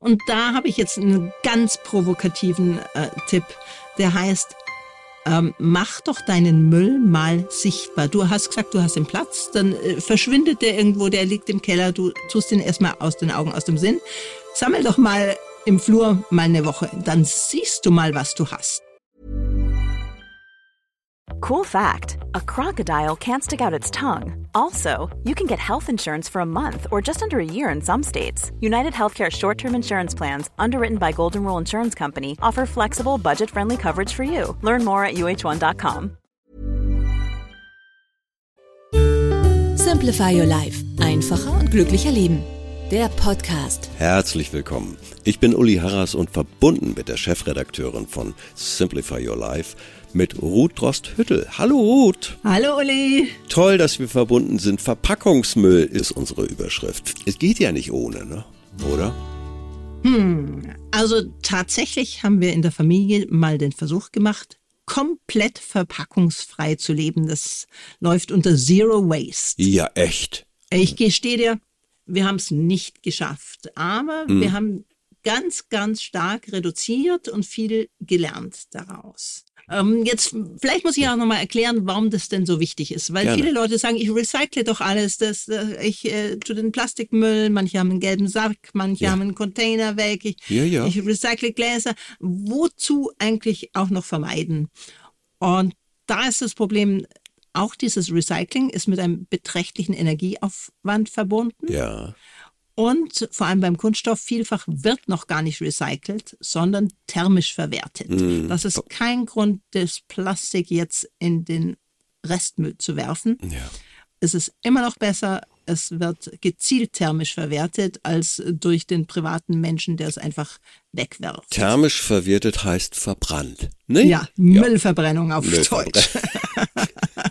Und da habe ich jetzt einen ganz provokativen äh, Tipp, der heißt, ähm, mach doch deinen Müll mal sichtbar. Du hast gesagt, du hast den Platz, dann äh, verschwindet der irgendwo, der liegt im Keller, du tust den erstmal aus den Augen, aus dem Sinn. Sammel doch mal im Flur mal eine Woche, dann siehst du mal, was du hast. Cool fact a crocodile can't stick out its tongue. Also, you can get health insurance for a month or just under a year in some states. United Healthcare short term insurance plans, underwritten by Golden Rule Insurance Company, offer flexible, budget friendly coverage for you. Learn more at uh1.com. Simplify Your Life. Einfacher und glücklicher Leben. Der Podcast. Herzlich willkommen. Ich bin Uli Harras und verbunden mit der Chefredakteurin von Simplify Your Life mit Ruth Drost-Hüttel. Hallo Ruth. Hallo Uli. Toll, dass wir verbunden sind. Verpackungsmüll ist unsere Überschrift. Es geht ja nicht ohne, ne? Oder? Hm, also tatsächlich haben wir in der Familie mal den Versuch gemacht, komplett verpackungsfrei zu leben. Das läuft unter Zero Waste. Ja, echt. Ich gestehe dir, wir haben es nicht geschafft, aber Mhm. wir haben ganz, ganz stark reduziert und viel gelernt daraus. Ähm, jetzt, vielleicht muss ich auch nochmal erklären, warum das denn so wichtig ist. Weil Gerne. viele Leute sagen, ich recycle doch alles, das, äh, ich äh, tu den Plastikmüll, manche haben einen gelben Sack, manche Ja. haben einen Container weg, ich, Ja, ja. ich recycle Gläser. Wozu eigentlich auch noch vermeiden? Und da ist das Problem, auch dieses Recycling ist mit einem beträchtlichen Energieaufwand verbunden. Ja. Und vor allem beim Kunststoff vielfach wird noch gar nicht recycelt, sondern thermisch verwertet. Mhm. Das ist kein Grund, das Plastik jetzt in den Restmüll zu werfen. Ja. Es ist immer noch besser, es wird gezielt thermisch verwertet, als durch den privaten Menschen, der es einfach wegwirft. Thermisch verwertet heißt verbrannt. Ne? Ja, Müllverbrennung auf Müllverbrennung. Deutsch.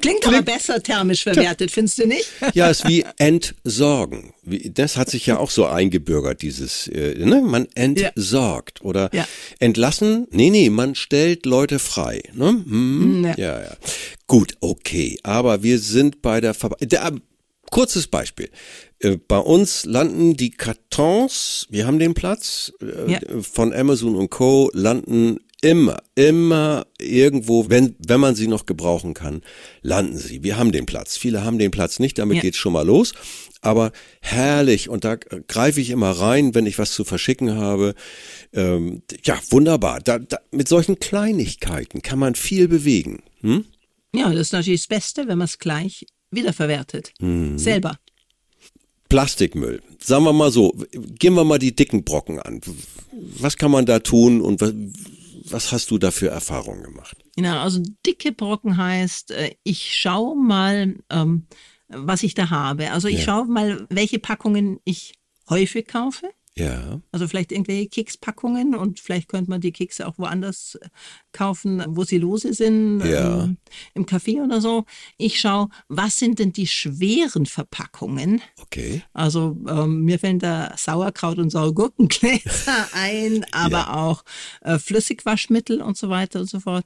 Klingt aber besser thermisch verwertet, findest du nicht? Ja, ist wie entsorgen. Das hat sich ja auch so eingebürgert, dieses, äh, ne? Man entsorgt oder Ja. entlassen. Nee, nee, man stellt Leute frei. Ne? Hm? Ja. Ja, ja. Gut, okay. Aber wir sind bei der, Ver der Kurzes Beispiel. Äh, Bei uns landen die Kartons, wir haben den Platz, äh, Ja. von Amazon und Co. landen immer, immer irgendwo, wenn, wenn man sie noch gebrauchen kann, landen sie. Wir haben den Platz. Viele haben den Platz nicht, damit Ja. geht's schon mal los. Aber herrlich, und da greife ich immer rein, wenn ich was zu verschicken habe. Ähm, ja, wunderbar. Da, da, mit solchen Kleinigkeiten kann man viel bewegen. Hm? Ja, das ist natürlich das Beste, wenn man es gleich wiederverwertet. Selber. Plastikmüll. Sagen wir mal so, gehen wir mal die dicken Brocken an. Was kann man da tun und was, was hast du da für Erfahrungen gemacht? Genau, also dicke Brocken heißt, äh, ich schaue mal, ähm, was ich da habe. Also ich Ja. schaue mal, welche Packungen ich häufig kaufe. Ja, Also vielleicht irgendwelche Kekspackungen und vielleicht könnte man die Kekse auch woanders äh, kaufen, wo sie lose sind, Ja. ähm, im Café oder so. Ich schaue, was sind denn die schweren Verpackungen? okay. Also ähm, mir fällt da Sauerkraut und Saugurkengläser ein, aber Ja. auch äh, Flüssigwaschmittel und so weiter und so fort.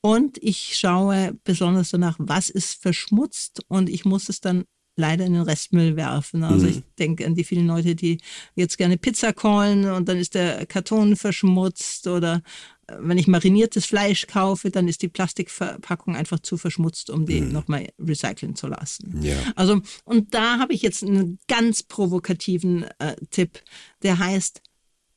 Und ich schaue besonders danach, was ist verschmutzt und ich muss es dann leider in den Restmüll werfen. Also ich denke an die vielen Leute, die jetzt gerne Pizza callen und dann ist der Karton verschmutzt oder äh, wenn ich mariniertes Fleisch kaufe, dann ist die Plastikverpackung einfach zu verschmutzt, um die nochmal recyceln zu lassen. Ja. Also, und da habe ich jetzt einen ganz provokativen äh, Tipp, der heißt,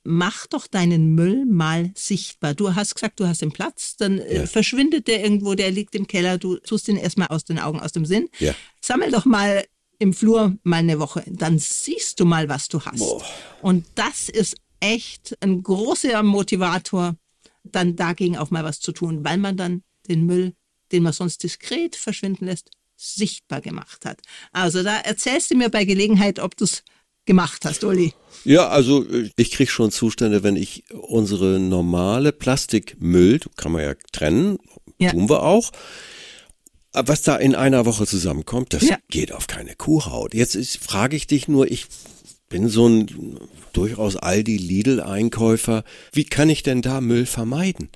mach doch deinen Müll mal sichtbar. Du hast gesagt, du hast den Platz, dann äh, Ja. verschwindet der irgendwo, der liegt im Keller, du tust den erstmal aus den Augen, aus dem Sinn. Ja. Sammel doch mal im Flur mal eine Woche, dann siehst du mal, was du hast. Boah. Und das ist echt ein großer Motivator, dann dagegen auch mal was zu tun, weil man dann den Müll, den man sonst diskret verschwinden lässt, sichtbar gemacht hat. Also da erzählst du mir bei Gelegenheit, ob du es gemacht hast, Uli. Ja, also äh, ich krieg schon Zustände, wenn ich unsere normale Plastikmüll, kann man ja trennen, Ja. tun wir auch. Was da in einer Woche zusammenkommt, das Ja. geht auf keine Kuhhaut. Jetzt ist, frage ich dich nur, ich bin so ein durchaus Aldi Lidl Einkäufer. Wie kann ich denn da Müll vermeiden?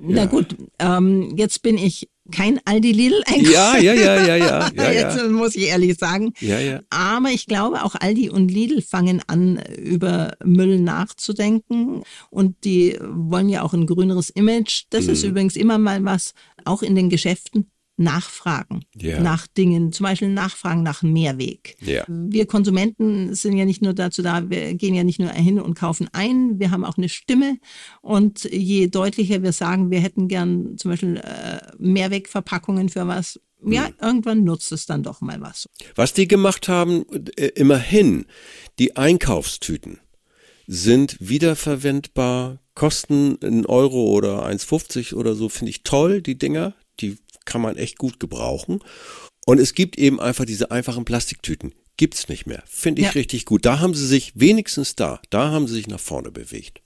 Na gut, ähm, jetzt bin ich kein Aldi Lidl Ja, ja, ja, ja, ja, ja, Jetzt ja. muss ich ehrlich sagen. Ja, ja. Aber ich glaube, auch Aldi und Lidl fangen an, über Müll nachzudenken. Und die wollen ja auch ein grüneres Image. Das Mhm. ist übrigens immer mal was, auch in den Geschäften, nachfragen Ja. nach Dingen, zum Beispiel nachfragen nach Mehrweg. Ja. Wir Konsumenten sind ja nicht nur dazu da, wir gehen ja nicht nur hin und kaufen ein, wir haben auch eine Stimme und je deutlicher wir sagen, wir hätten gern zum Beispiel äh, Mehrwegverpackungen für was, ja, Mhm. irgendwann nutzt es dann doch mal was. Was die gemacht haben, äh, immerhin, die Einkaufstüten sind wiederverwendbar, kosten einen Euro oder 1,50 oder so, finde ich toll, die Dinger. Kann man echt gut gebrauchen. Und es gibt eben einfach diese einfachen Plastiktüten. Gibt's nicht mehr. Finde ich Ja. richtig gut. Da haben sie sich wenigstens da, da haben sie sich nach vorne bewegt.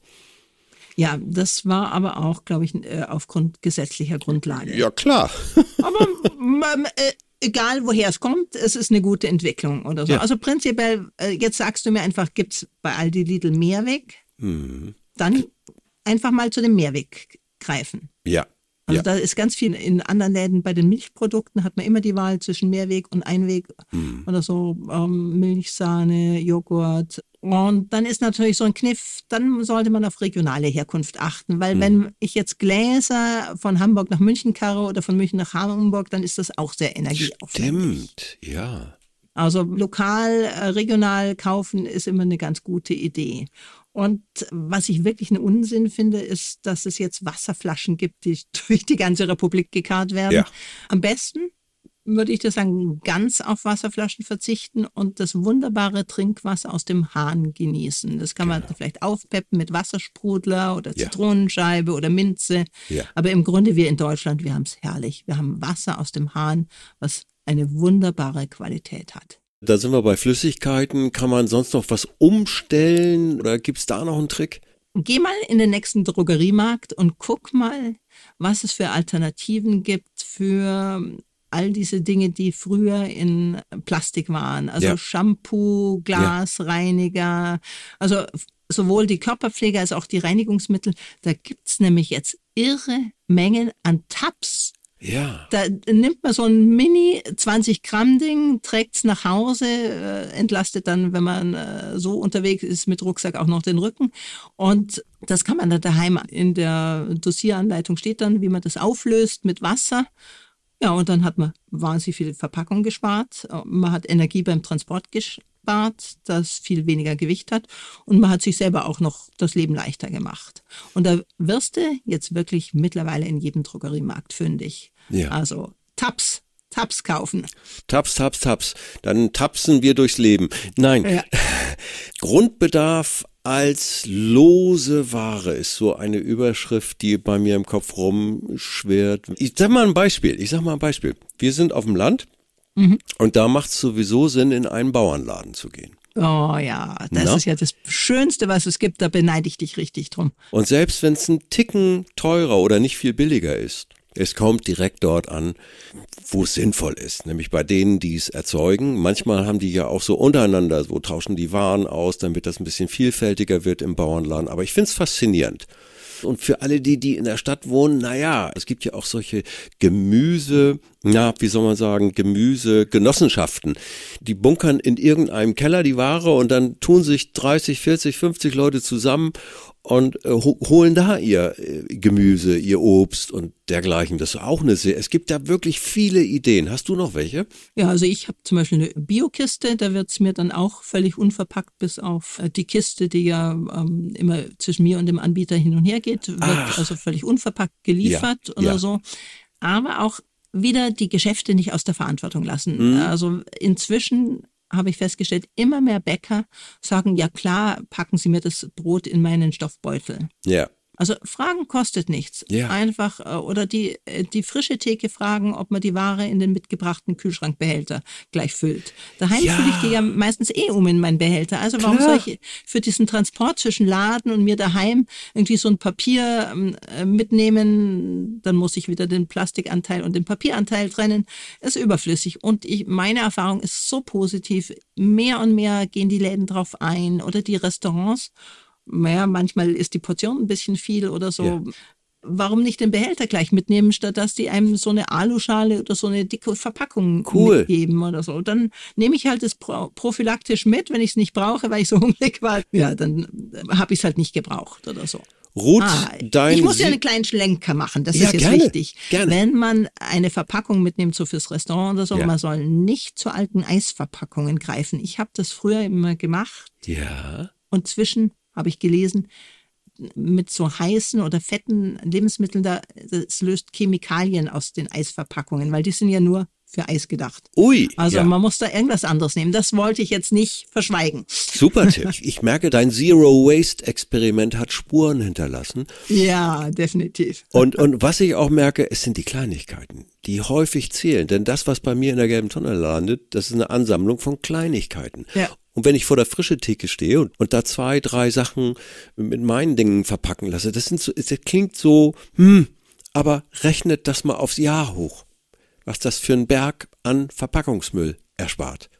Ja, das war aber auch, glaube ich, äh, aufgrund gesetzlicher Grundlage. Ja, klar. Aber äh, egal, woher es kommt, es ist eine gute Entwicklung oder so. Ja. Also prinzipiell, äh, jetzt sagst du mir einfach, gibt's bei Aldi Lidl Mehrweg? Mhm. Dann einfach mal zu dem Mehrweg greifen. Ja. Also ja. da ist ganz viel in anderen Läden bei den Milchprodukten hat man immer die Wahl zwischen Mehrweg und Einweg Mhm. oder so ähm, Milchsahne, Joghurt. Und dann ist natürlich so ein Kniff, dann sollte man auf regionale Herkunft achten, weil Mhm. wenn ich jetzt Gläser von Hamburg nach München karre oder von München nach Hamburg, dann ist das auch sehr energieaufwendig. Stimmt, ja. Also lokal, äh, regional kaufen ist immer eine ganz gute Idee. Und was ich wirklich einen Unsinn finde, ist, dass es jetzt Wasserflaschen gibt, die durch die ganze Republik gekarrt werden. Ja. Am besten würde ich das sagen, ganz auf Wasserflaschen verzichten und das wunderbare Trinkwasser aus dem Hahn genießen. Das kann man vielleicht aufpeppen mit Wassersprudler oder Genau. Ja. Zitronenscheibe oder Minze. Ja. Aber im Grunde, wir in Deutschland, wir haben es herrlich. Wir haben Wasser aus dem Hahn, was eine wunderbare Qualität hat. Da sind wir bei Flüssigkeiten. Kann man sonst noch was umstellen oder gibt's da noch einen Trick? Geh mal in den nächsten Drogeriemarkt und guck mal, was es für Alternativen gibt für all diese Dinge, die früher in Plastik waren. Also Ja. Shampoo, Glasreiniger, also f- sowohl die Körperpflege als auch die Reinigungsmittel. Da gibt's nämlich jetzt irre Mengen an Tabs. Ja. Da nimmt man so ein Mini 20 Gramm Ding, trägt's nach Hause, äh, entlastet dann, wenn man äh, so unterwegs ist mit Rucksack auch noch den Rücken. Und das kann man dann daheim in der Dosieranleitung steht dann, wie man das auflöst mit Wasser. Ja, und dann hat man wahnsinnig viel Verpackung gespart. Man hat Energie beim Transport gespart, das viel weniger Gewicht hat. Und man hat sich selber auch noch das Leben leichter gemacht. Und da wirst du jetzt wirklich mittlerweile in jedem Drogeriemarkt fündig. Ja. Also Tabs, Tabs kaufen. Taps, taps, taps. Dann tapsen wir durchs Leben. Nein. Ja. Grundbedarf als lose Ware ist so eine Überschrift, die bei mir im Kopf rumschwirrt. Ich sag mal ein Beispiel. Ich sag mal ein Beispiel. Wir sind auf dem Land und da macht es sowieso Sinn, in einen Bauernladen zu gehen. Oh ja, das Na? ist ja das Schönste, was es gibt. Da beneide ich dich richtig drum. Und selbst wenn es ein Ticken teurer oder nicht viel billiger ist, es kommt direkt dort an, wo es sinnvoll ist, nämlich bei denen, die es erzeugen. Manchmal haben die ja auch so untereinander, so tauschen die Waren aus, damit das ein bisschen vielfältiger wird im Bauernladen. Aber ich find's faszinierend. Und für alle die, die in der Stadt wohnen, naja, es gibt ja auch solche Gemüse, na, wie soll man sagen, Gemüsegenossenschaften. Die bunkern in irgendeinem Keller die Ware und dann tun sich 30, 40, 50 Leute zusammen und äh, ho holen da ihr äh, Gemüse, ihr Obst und dergleichen. Das ist auch eine sehr, es gibt da wirklich viele Ideen. Hast du noch welche? Ja, also ich habe zum Beispiel eine Biokiste, da wird's mir dann auch völlig unverpackt, bis auf äh, die Kiste, die ja ähm, immer zwischen mir und dem Anbieter hin und her geht, wird Ach. also völlig unverpackt geliefert Ja, oder ja. so. Aber auch wieder die Geschäfte nicht aus der Verantwortung lassen. Mhm. Also inzwischen habe ich festgestellt, immer mehr Bäcker sagen, ja klar, packen Sie mir das Brot in meinen Stoffbeutel. Ja. Also Fragen kostet nichts. Ja. Einfach äh, oder die äh, die frische Theke fragen, ob man die Ware in den mitgebrachten Kühlschrankbehälter gleich füllt. Daheim Ja. fülle ich die ja meistens eh um in meinen Behälter. Also warum Klar. soll ich für diesen Transport zwischen Laden und mir daheim irgendwie so ein Papier ähm, äh, mitnehmen? Dann muss ich wieder den Plastikanteil und den Papieranteil trennen. Ist überflüssig. Und ich, meine Erfahrung ist so positiv. Mehr und mehr gehen die Läden drauf ein oder die Restaurants naja, manchmal ist die Portion ein bisschen viel oder so. Ja. warum nicht den Behälter gleich mitnehmen, statt dass die einem so eine Aluschale oder so eine dicke Verpackung Cool. mitgeben oder so. Dann nehme ich halt das pro prophylaktisch mit, wenn ich es nicht brauche, weil ich so hungrig war. Ja, dann habe ich es halt nicht gebraucht oder so. Ruth, Ah, dein ich muss ja einen kleinen Schlenker machen, das Ja, ist jetzt gerne, wichtig. gerne. Wenn man eine Verpackung mitnimmt, so fürs Restaurant oder so, Ja. man soll nicht zu alten Eisverpackungen greifen. Ich habe das früher immer gemacht Ja. und zwischen, habe ich gelesen, mit so heißen oder fetten Lebensmitteln, da, das löst Chemikalien aus den Eisverpackungen, weil die sind ja nur für Eis gedacht. Ui. Also ja. man muss da irgendwas anderes nehmen. Das wollte ich jetzt nicht verschweigen. Super Tipp. Ich merke, dein Zero Waste Experiment hat Spuren hinterlassen. Ja, definitiv. Und, und was ich auch merke, es sind die Kleinigkeiten, die häufig zählen. Denn das, was bei mir in der gelben Tonne landet, das ist eine Ansammlung von Kleinigkeiten. Ja. Und wenn ich vor der frische Theke stehe und, und da zwei, drei Sachen mit meinen Dingen verpacken lasse, das, sind so, das klingt so, hm, aber rechnet das mal aufs Jahr hoch, was das für einen Berg an Verpackungsmüll erspart.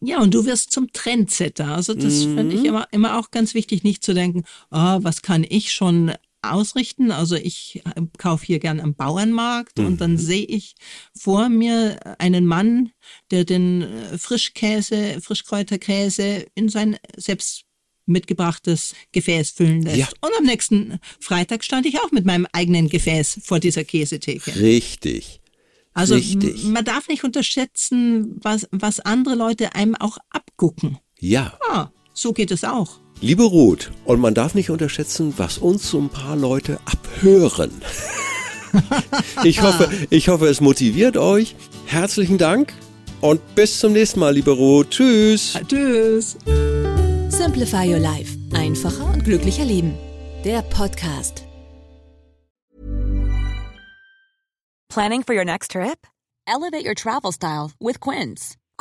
Ja, und du wirst zum Trendsetter. Also das Mhm. finde ich immer, immer auch ganz wichtig, nicht zu denken, ah, was kann ich schon ausrichten? Also ich äh, kaufe hier gern am Bauernmarkt und Mhm. dann sehe ich vor mir einen Mann, der den äh, Frischkäse, Frischkräuterkäse in sein selbst mitgebrachtes Gefäß füllen lässt. Ja. Und am nächsten Freitag stand ich auch mit meinem eigenen Gefäß vor dieser Käsetheke. Richtig. Also Richtig. man darf nicht unterschätzen, was, was andere Leute einem auch abgucken. Ja. Ah, so geht es auch. Liebe Ruth, und man darf nicht unterschätzen, was uns so ein paar Leute abhören. ich hoffe, ich hoffe, es motiviert euch. Herzlichen Dank und bis zum nächsten Mal, liebe Ruth. Tschüss. Tschüss. Simplify Your Life. Einfacher und glücklicher Leben. Der Podcast. Planning for your next trip? Elevate your travel style with Quince.